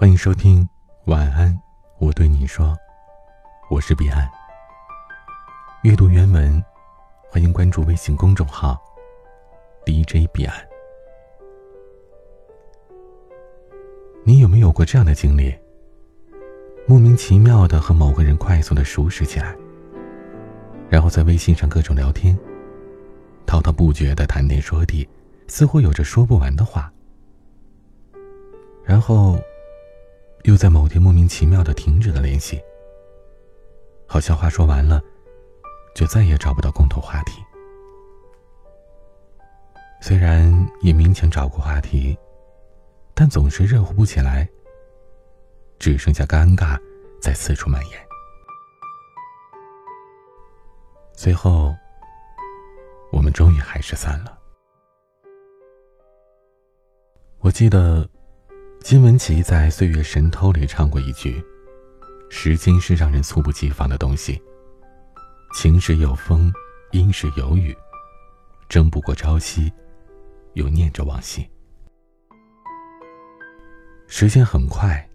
欢迎收听晚安，我对你说，我是彼岸。阅读原文，欢迎关注微信公众号 DJ 彼岸。你有没有过这样的经历？莫名其妙的和某个人快速的熟识起来，然后在微信上各种聊天，滔滔不绝的谈天说地，似乎有着说不完的话，然后。又在某天莫名其妙的停止了联系，好像话说完了，就再也找不到共同话题。虽然也勉强找过话题，但总是热乎不起来，只剩下尴尬在四处蔓延。最后，我们终于还是散了。我记得。金玟岐在《岁月神偷》里唱过一句：“时间是让人猝不及防的东西，晴时有风，阴时有雨，争不过朝夕，又念着往昔。时间很快，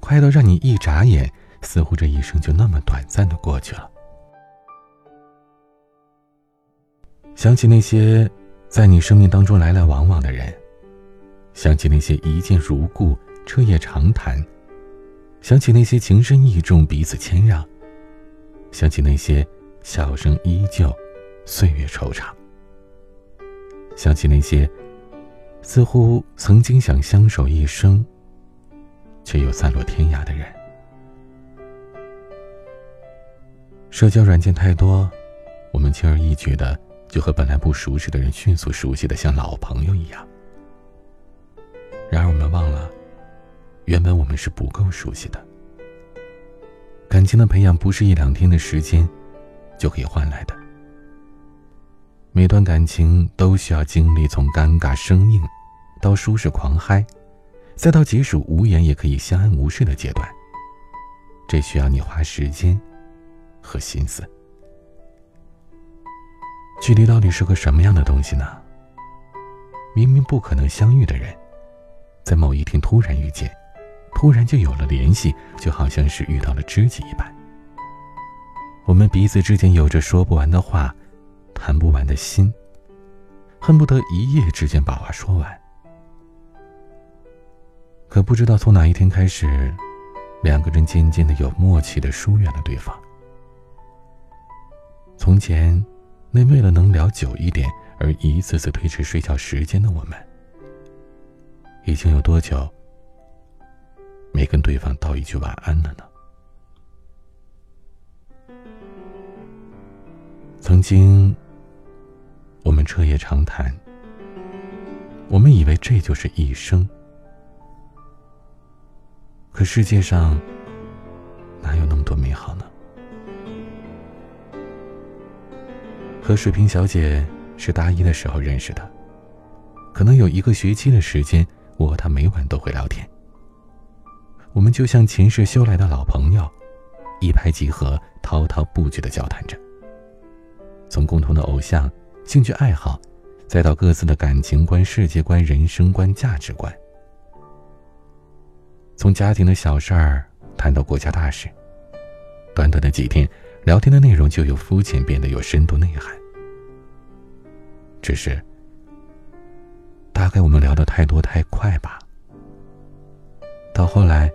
快到让你一眨眼，似乎这一生就那么短暂的过去了。想起那些在你生命当中来来往往的人。”想起那些一见如故、彻夜长谈，想起那些情深意重、彼此谦让，想起那些笑声依旧、岁月惆怅，想起那些似乎曾经想相守一生，却又散落天涯的人。社交软件太多，我们轻而易举的就和本来不熟识的人迅速熟悉的像老朋友一样。然而，我们忘了，原本我们是不够熟悉的。感情的培养不是一两天的时间就可以换来的。每段感情都需要经历从尴尬生硬，到舒适狂嗨，再到即使无言也可以相安无事的阶段。这需要你花时间和心思。距离到底是个什么样的东西呢？明明不可能相遇的人。在某一天突然遇见，突然就有了联系，就好像是遇到了知己一般。我们彼此之间有着说不完的话，谈不完的心，恨不得一夜之间把话说完。可不知道从哪一天开始，两个人渐渐的有默契的疏远了对方。从前，那为了能聊久一点而一次次推迟睡觉时间的我们。已经有多久没跟对方道一句晚安了呢？曾经，我们彻夜长谈，我们以为这就是一生。可世界上哪有那么多美好呢？和水瓶小姐是大一的时候认识的，可能有一个学期的时间。我和他每晚都会聊天，我们就像前世修来的老朋友，一拍即合，滔滔不绝的交谈着。从共同的偶像、兴趣爱好，再到各自的感情观、世界观、人生观、价值观，从家庭的小事儿谈到国家大事，短短的几天，聊天的内容就由肤浅变得有深度内涵。只是。大概我们聊的太多太快吧，到后来，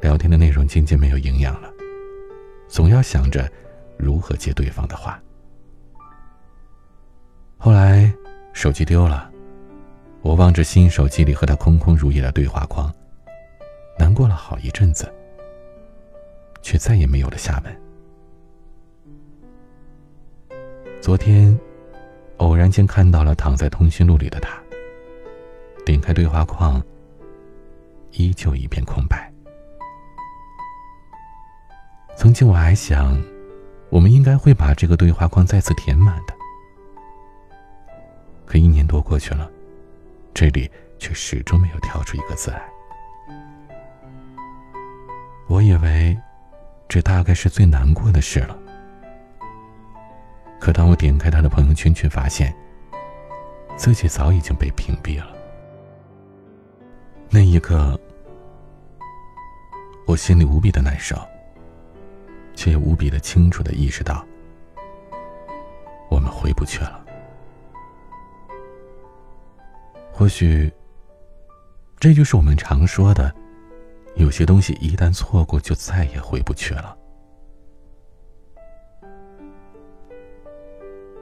聊天的内容渐渐没有营养了，总要想着如何接对方的话。后来手机丢了，我望着新手机里和他空空如也的对话框，难过了好一阵子，却再也没有了下文。昨天，偶然间看到了躺在通讯录里的他。点开对话框，依旧一片空白。曾经我还想，我们应该会把这个对话框再次填满的。可一年多过去了，这里却始终没有跳出一个字来。我以为，这大概是最难过的事了。可当我点开他的朋友圈，却发现，自己早已经被屏蔽了。那一刻，我心里无比的难受，却也无比的清楚的意识到，我们回不去了。或许，这就是我们常说的，有些东西一旦错过，就再也回不去了。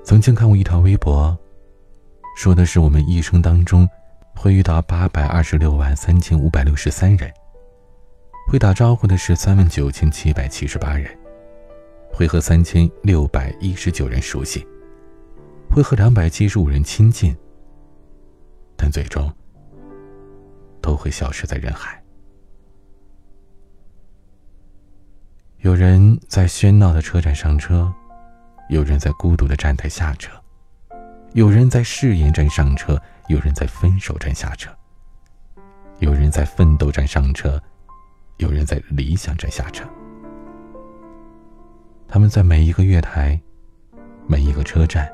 曾经看过一条微博，说的是我们一生当中会遇到八百二十六万三千五百六十三人，会打招呼的是三万九千七百七十八人，会和三千六百一十九人熟悉，会和两百七十五人亲近。但最终都会消失在人海。有人在喧闹的车站上车，有人在孤独的站台下车，有人在誓言站上车，有人在分手站下车，有人在奋斗站上车，有人在理想站下车。他们在每一个月台、每一个车站，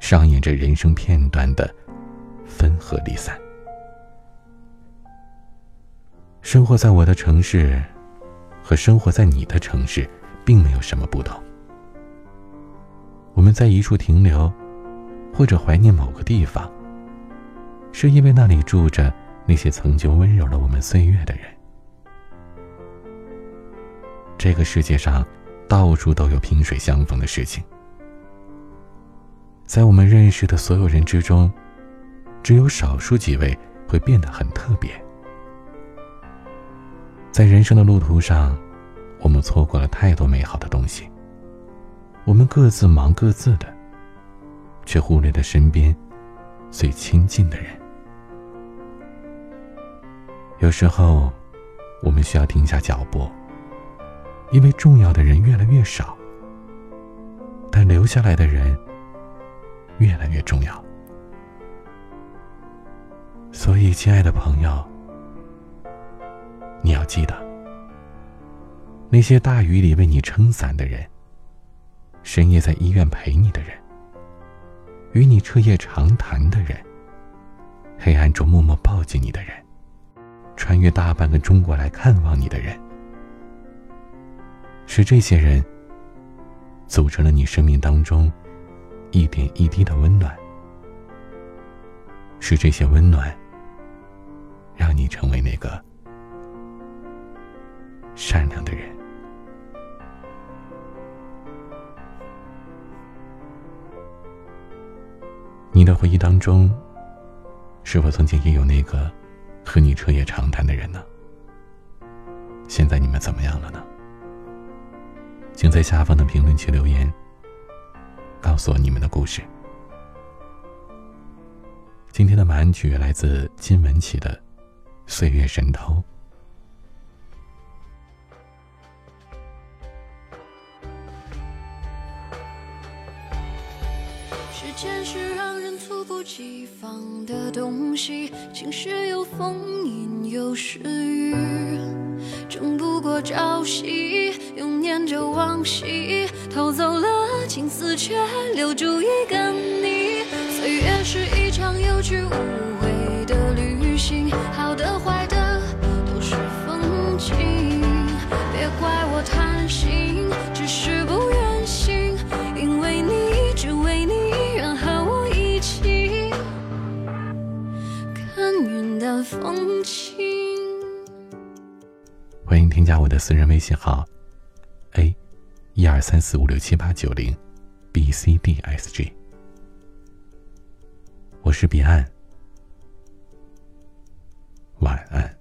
上演着人生片段的。分合离散，生活在我的城市，和生活在你的城市，并没有什么不同。我们在一处停留，或者怀念某个地方，是因为那里住着那些曾经温柔了我们岁月的人。这个世界上，到处都有萍水相逢的事情，在我们认识的所有人之中。只有少数几位会变得很特别。在人生的路途上，我们错过了太多美好的东西。我们各自忙各自的，却忽略了身边最亲近的人。有时候，我们需要停下脚步，因为重要的人越来越少，但留下来的人越来越重要。所以，亲爱的朋友，你要记得，那些大雨里为你撑伞的人，深夜在医院陪你的人，与你彻夜长谈的人，黑暗中默默抱紧你的人，穿越大半个中国来看望你的人，是这些人组成了你生命当中一点一滴的温暖，是这些温暖。让你成为那个善良的人。你的回忆当中，是否曾经也有那个和你彻夜长谈的人呢？现在你们怎么样了呢？请在下方的评论区留言，告诉我你们的故事。今天的晚安曲来自金文岐的。岁月神偷。时间是让人猝不及防的东西，晴时有风，阴有时雨，争不过朝夕，又念着往昔，偷走了青丝，却留住一个你。岁月是一场有去无添加我的私人微信号 a 一二三四五六七八九零 bcdsg 我是彼岸晚安。